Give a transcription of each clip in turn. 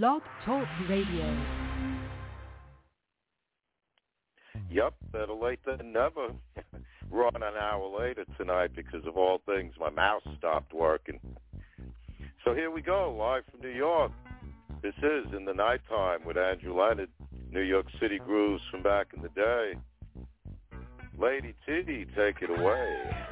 Blog Talk Radio. Yep, better late than never. We're on an hour later tonight because of all things. My mouse stopped working. So here we go, live from New York. This is In the Nighttime with Andrew Leonard, New York City grooves from back in the day. Lady T, take it away.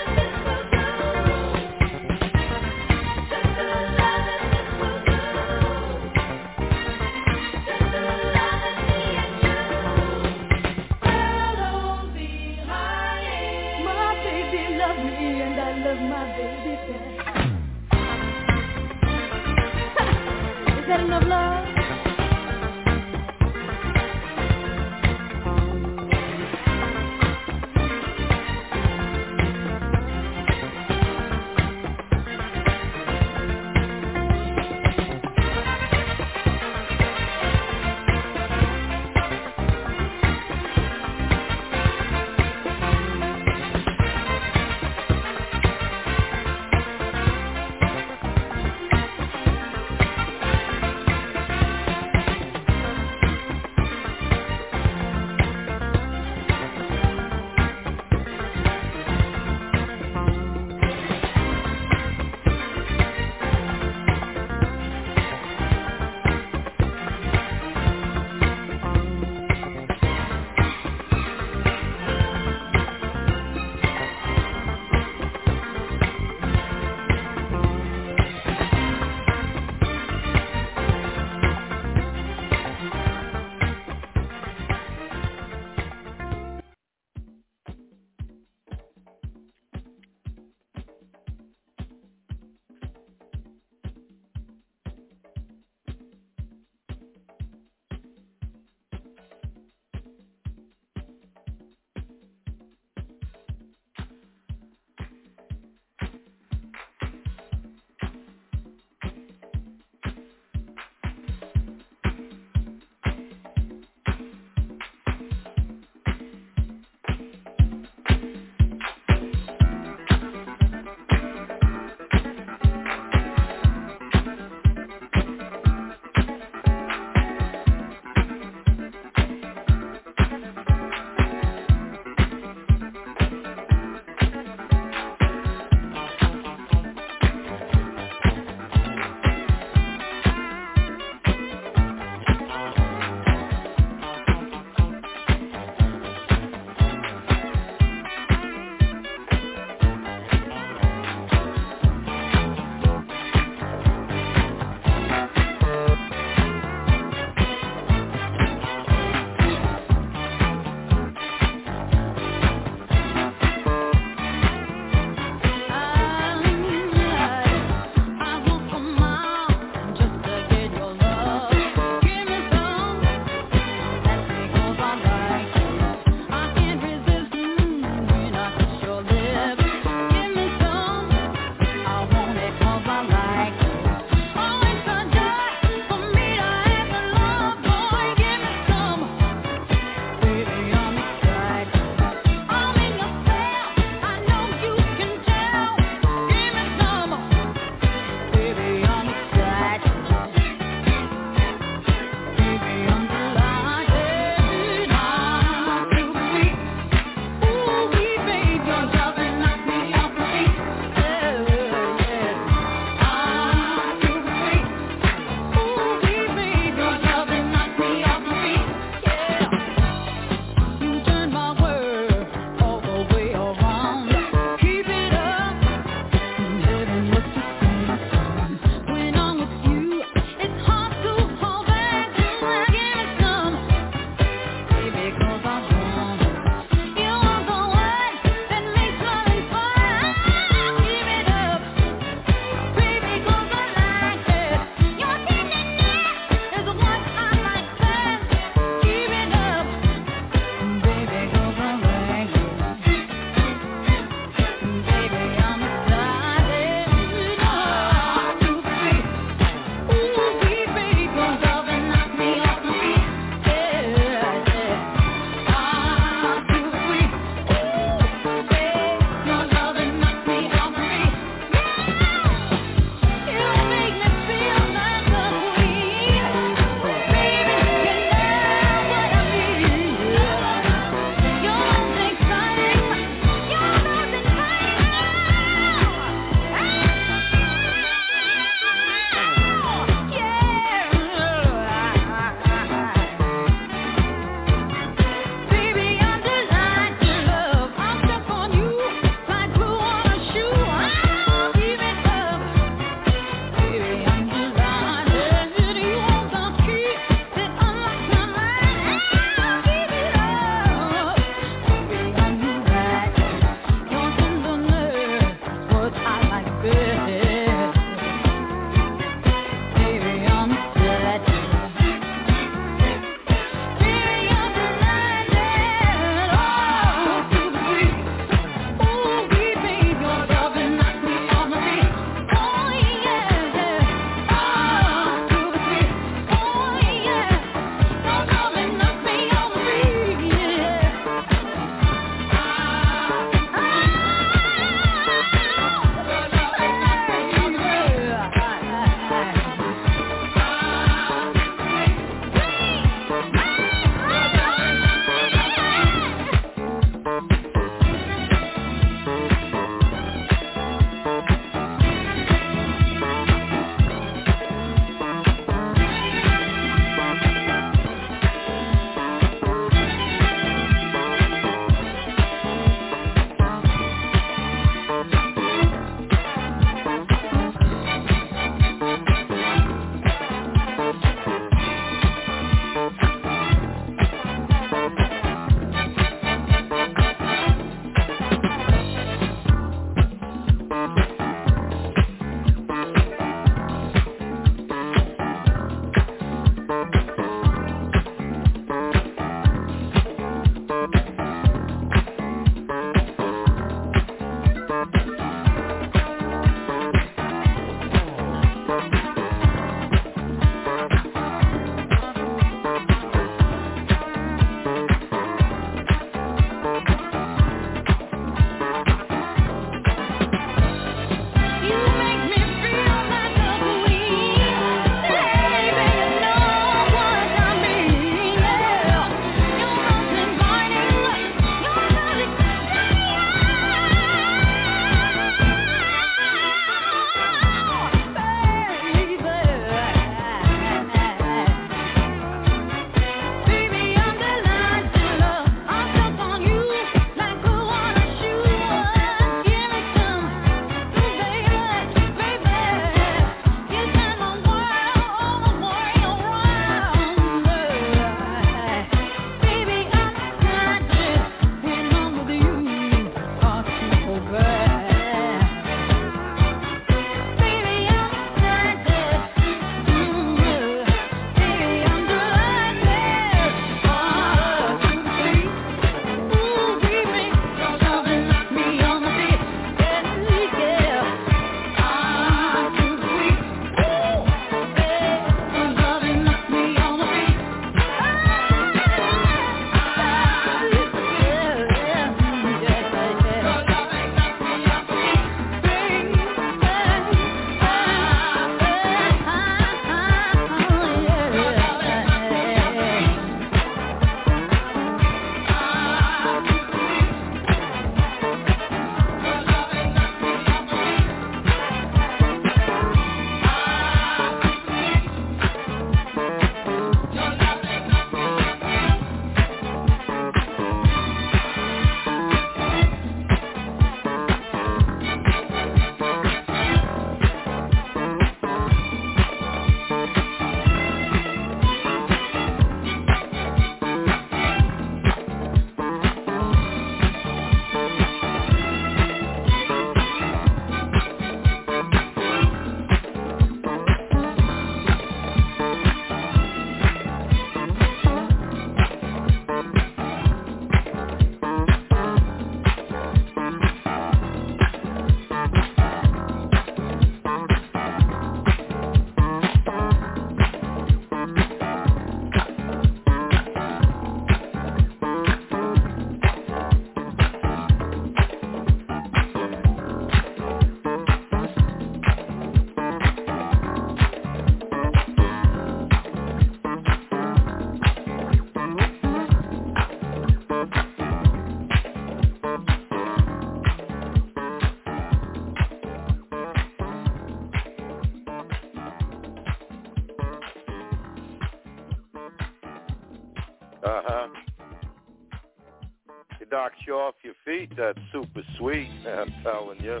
That's super sweet, I'm telling you.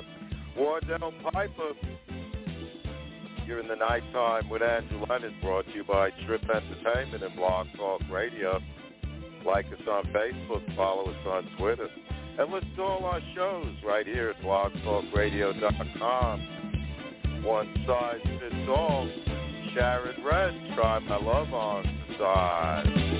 Wardell Piper. You're in the nighttime with Andrew Leonard, brought to you by Trip Entertainment and Blog Talk Radio. Like us on Facebook, follow us on Twitter. And listen to all our shows right here at blogtalkradio.com. One size fits all. Sharon Redd, try my love on the side.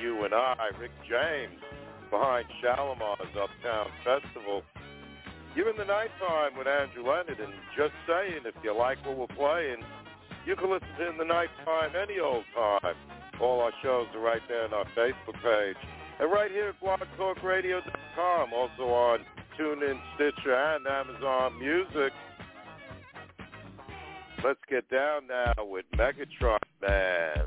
You and I, Rick James, behind Shalamar's Uptown Festival. You're the nighttime with Andrew Leonard, and just saying, if you like what we're playing, you can listen to in the nighttime any old time. All our shows are right there on our Facebook page. And right here at blogtalkradio.com, also on TuneIn, Stitcher, and Amazon Music. Let's get down now with Megatron Man.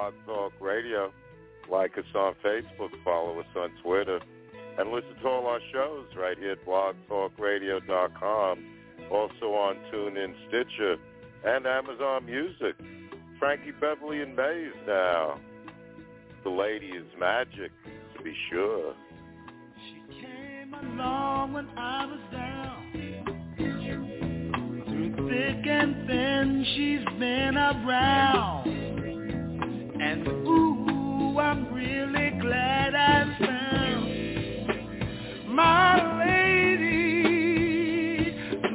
Blog Talk Radio. Like us on Facebook, follow us on Twitter, and listen to all our shows right here at blogtalkradio.com. Also on TuneIn, Stitcher, and Amazon Music. Frankie Beverly and Maze now. The lady is magic, to be sure. She came along when I was down. Through thick and thin, she's been around. And ooh, I'm really glad I found my lady,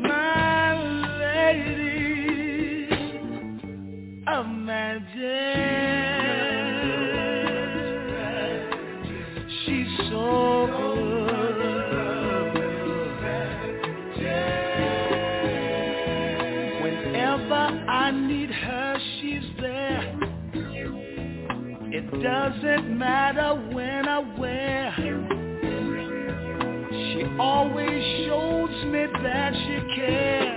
my lady of magic. She's so It doesn't matter when I wear. She always shows me that she cares.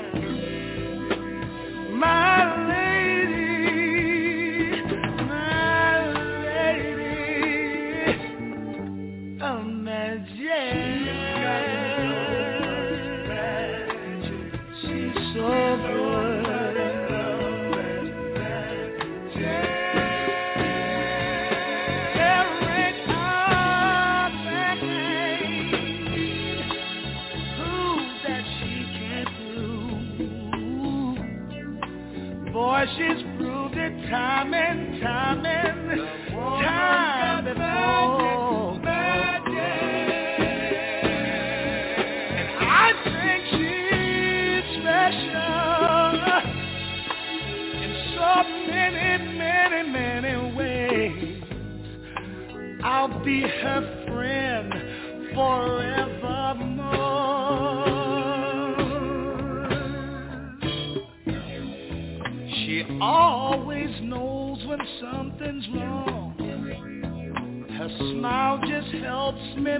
be her friend forevermore. She always knows when something's wrong. Her smile just helps me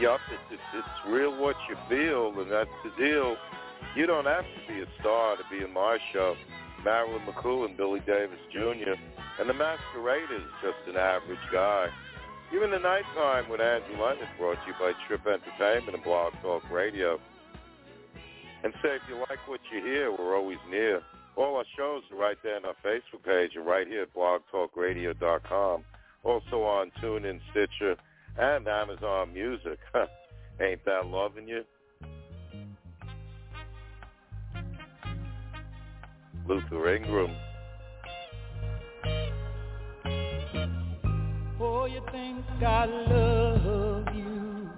Yup, it's, it's, it's real what you feel, and that's the deal. You don't have to be a star to be in my show. Marilyn McCoo and Billy Davis Jr. And the Masquerade is just an average guy. Even the nighttime with Andrew Leonard brought to you by Trip Entertainment and Blog Talk Radio. And say if you like what you hear, we're always near. All our shows are right there on our Facebook page and right here at blogtalkradio.com. Also on TuneIn, Stitcher, and Amazon Music. Huh? Ain't that loving you? Luther Ingram. Oh, you think I love you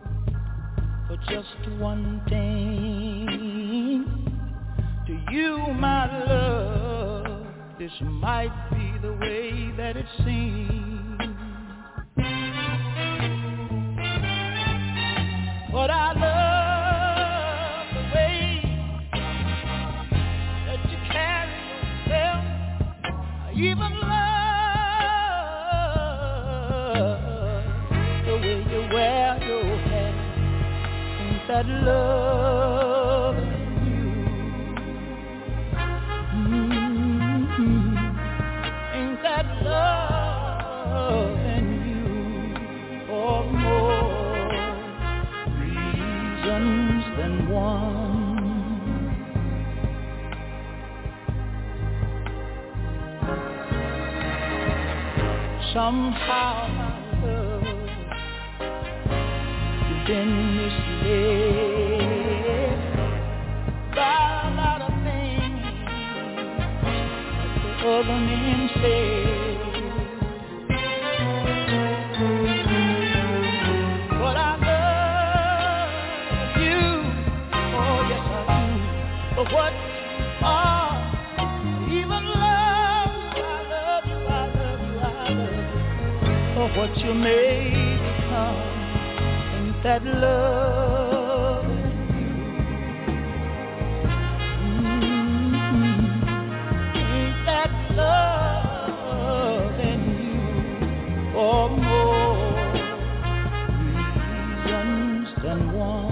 for just one thing? To you, my love, this might be the way that it seems. But I love the way that you carry yourself. I even love the way you wear your. Ain't that love Somehow, my love, you've been misled by a lot of things that the other men say. But I love you, oh yes I do, for what what you may become. Ain't that love in you? Mhm. Ain't that love in you? For more reasons than one.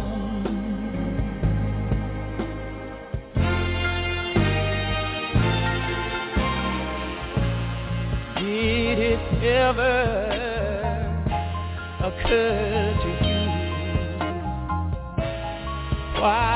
Ever occur to you. Why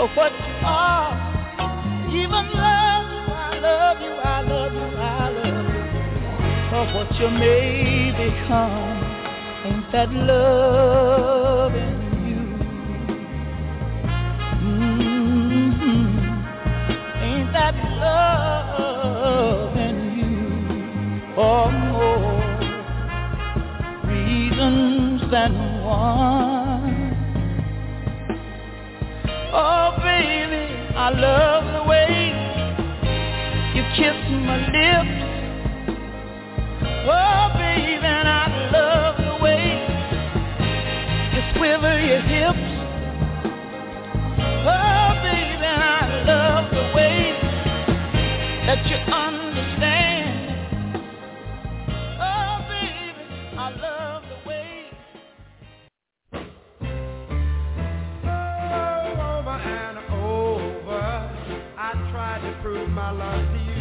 for what you are. Even love you, I love you, I love you, I love you, for what you may become. Ain't that love in you? Mhm. Ain't that love in you? Or more reasons than one. I love the way you kiss my lips. Prove my love to you.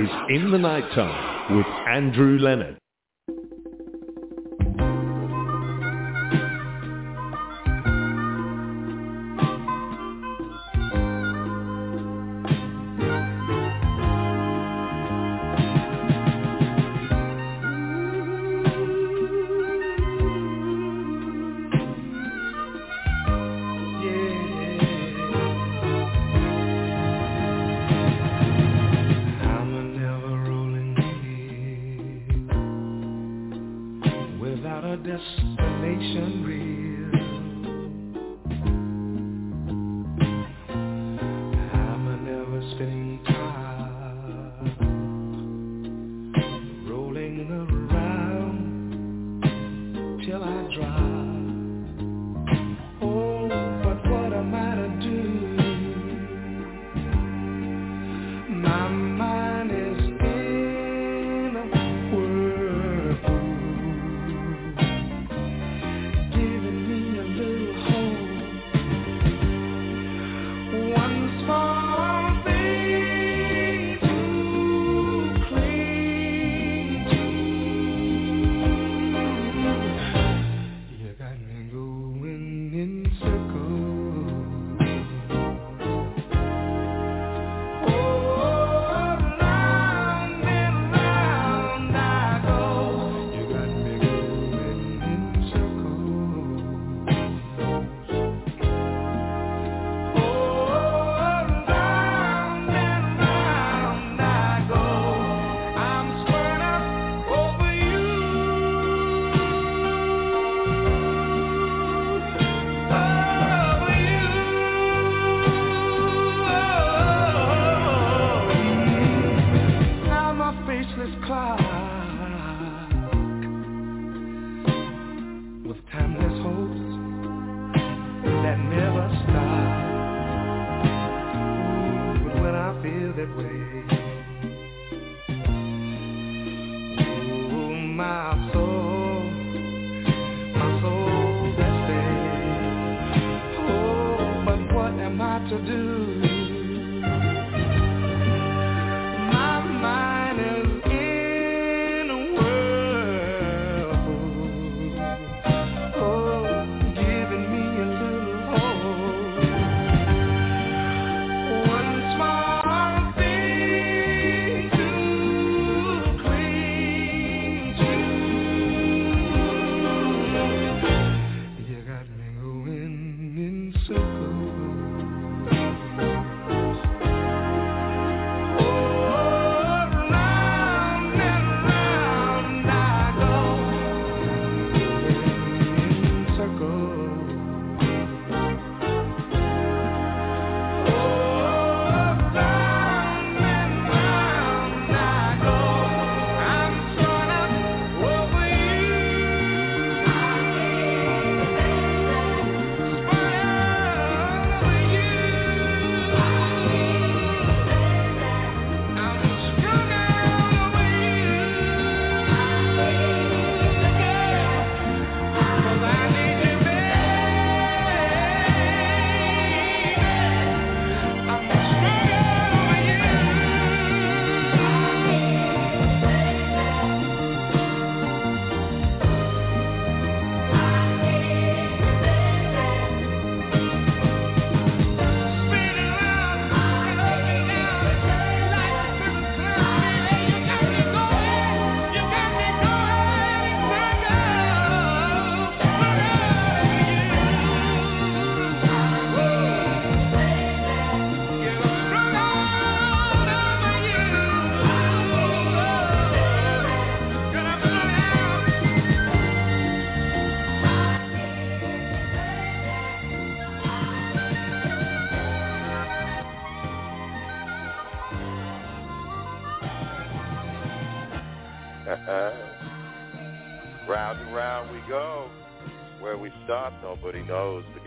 Is In the Nighttime with Andrew Leonard.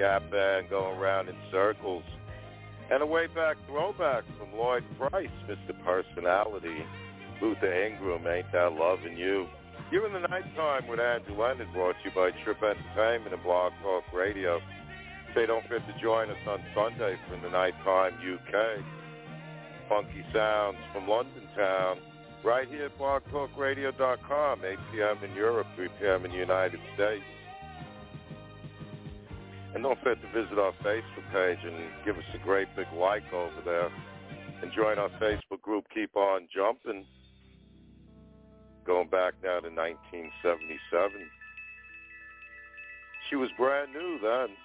Gap Band going round in circles. And a way back throwback from Lloyd Price, Mr. Personality. Luther Ingram, Ain't That Loving You. You're in the nighttime with Andrew Leonard, brought to you by Trip Entertainment and Blog Talk Radio. Say don't forget to join us on Sunday from the Nighttime UK. Funky sounds from London town, right here at blogtalkradio.com, 8 p.m. in Europe, 3 p.m. in the United States. And don't forget to visit our Facebook page and give us a great big like over there. And join our Facebook group, Keep On Jumping, going back now to 1977. She was brand new then.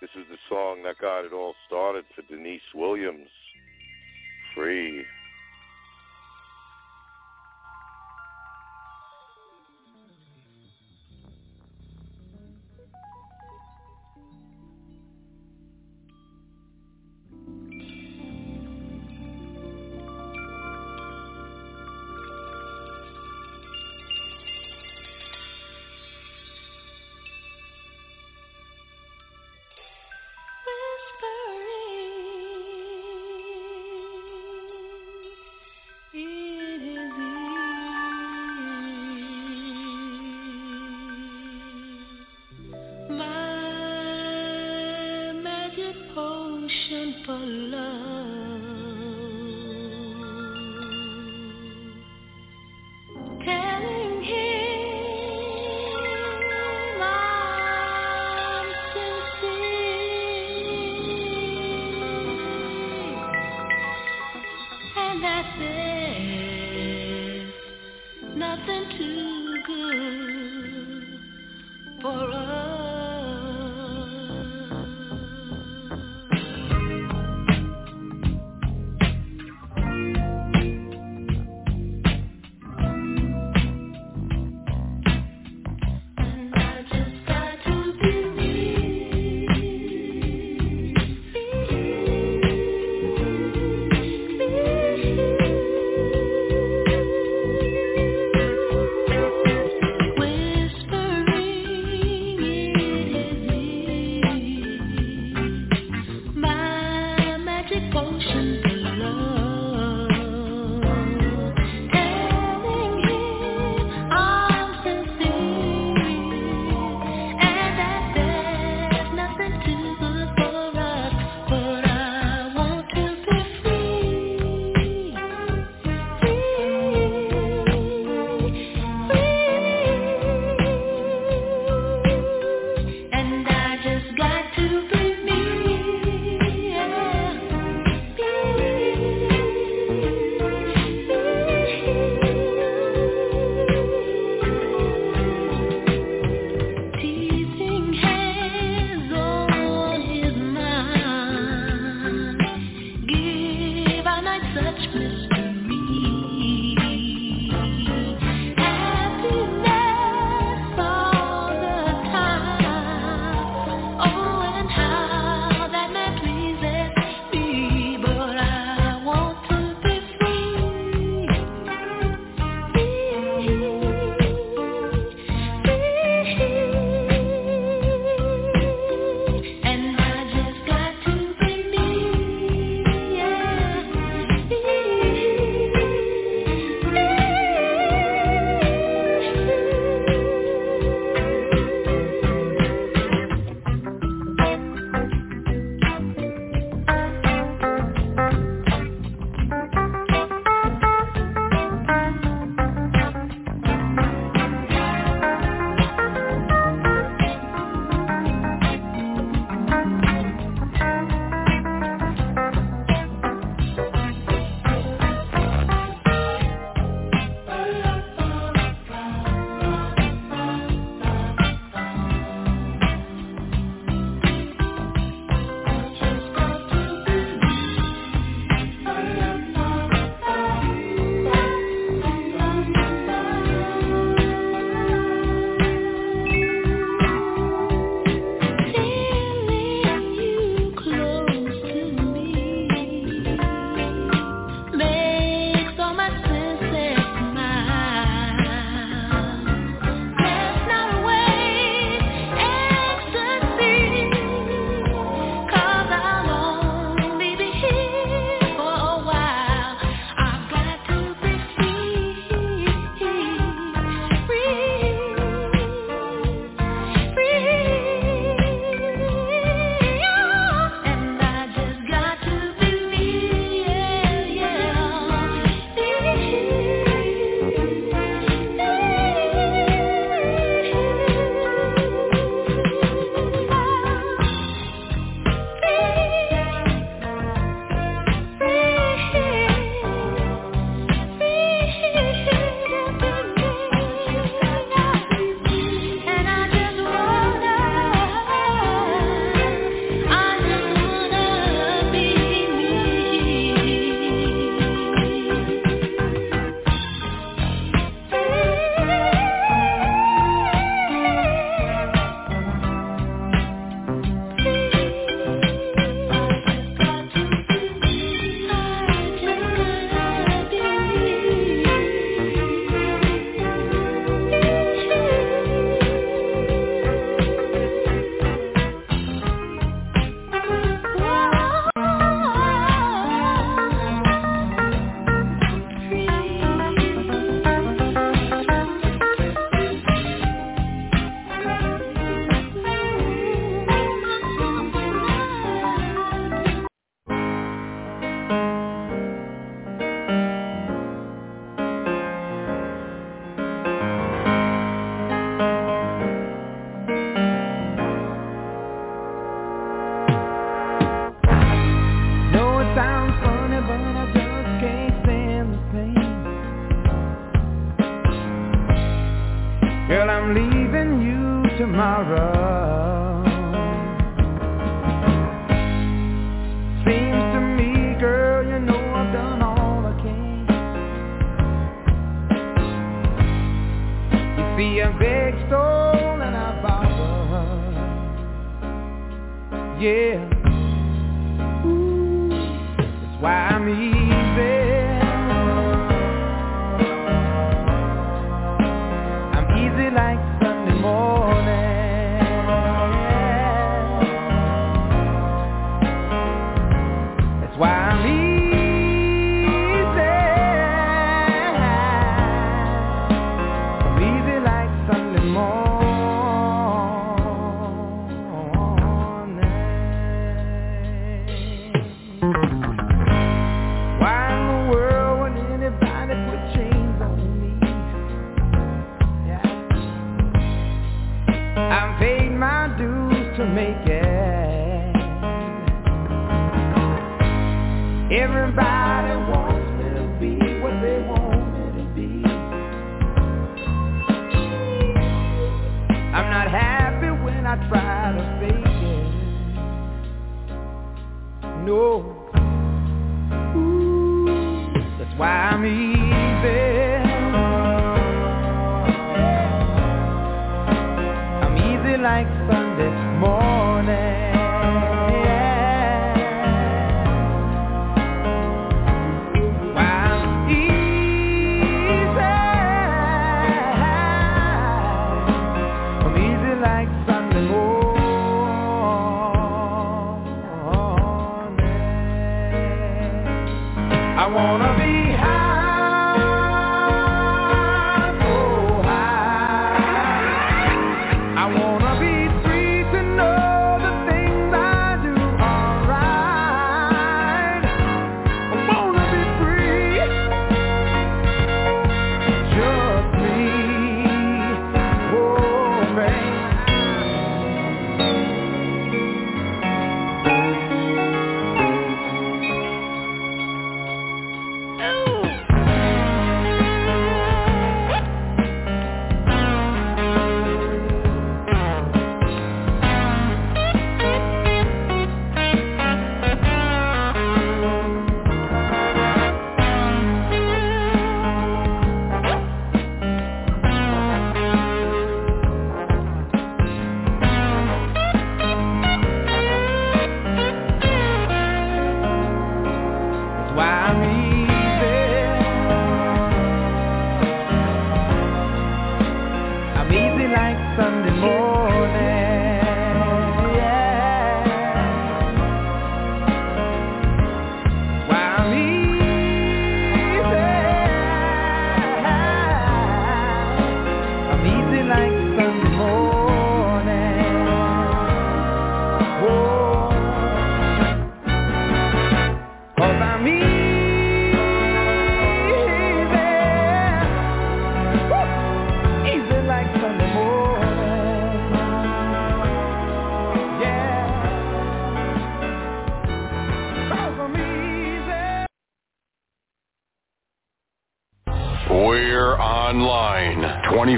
This is the song that got it all started for Deniece Williams, Free.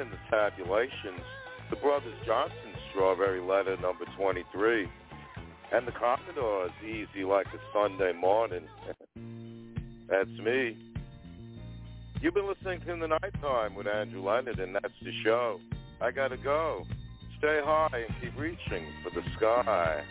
In the tabulations. The Brothers Johnson, Strawberry Letter number 23. And the Commodores, Easy Like a Sunday Morning. that's me. You've been listening to In The Nighttime with Andrew Leonard, and that's the show. I gotta go. Stay high and keep reaching for the sky.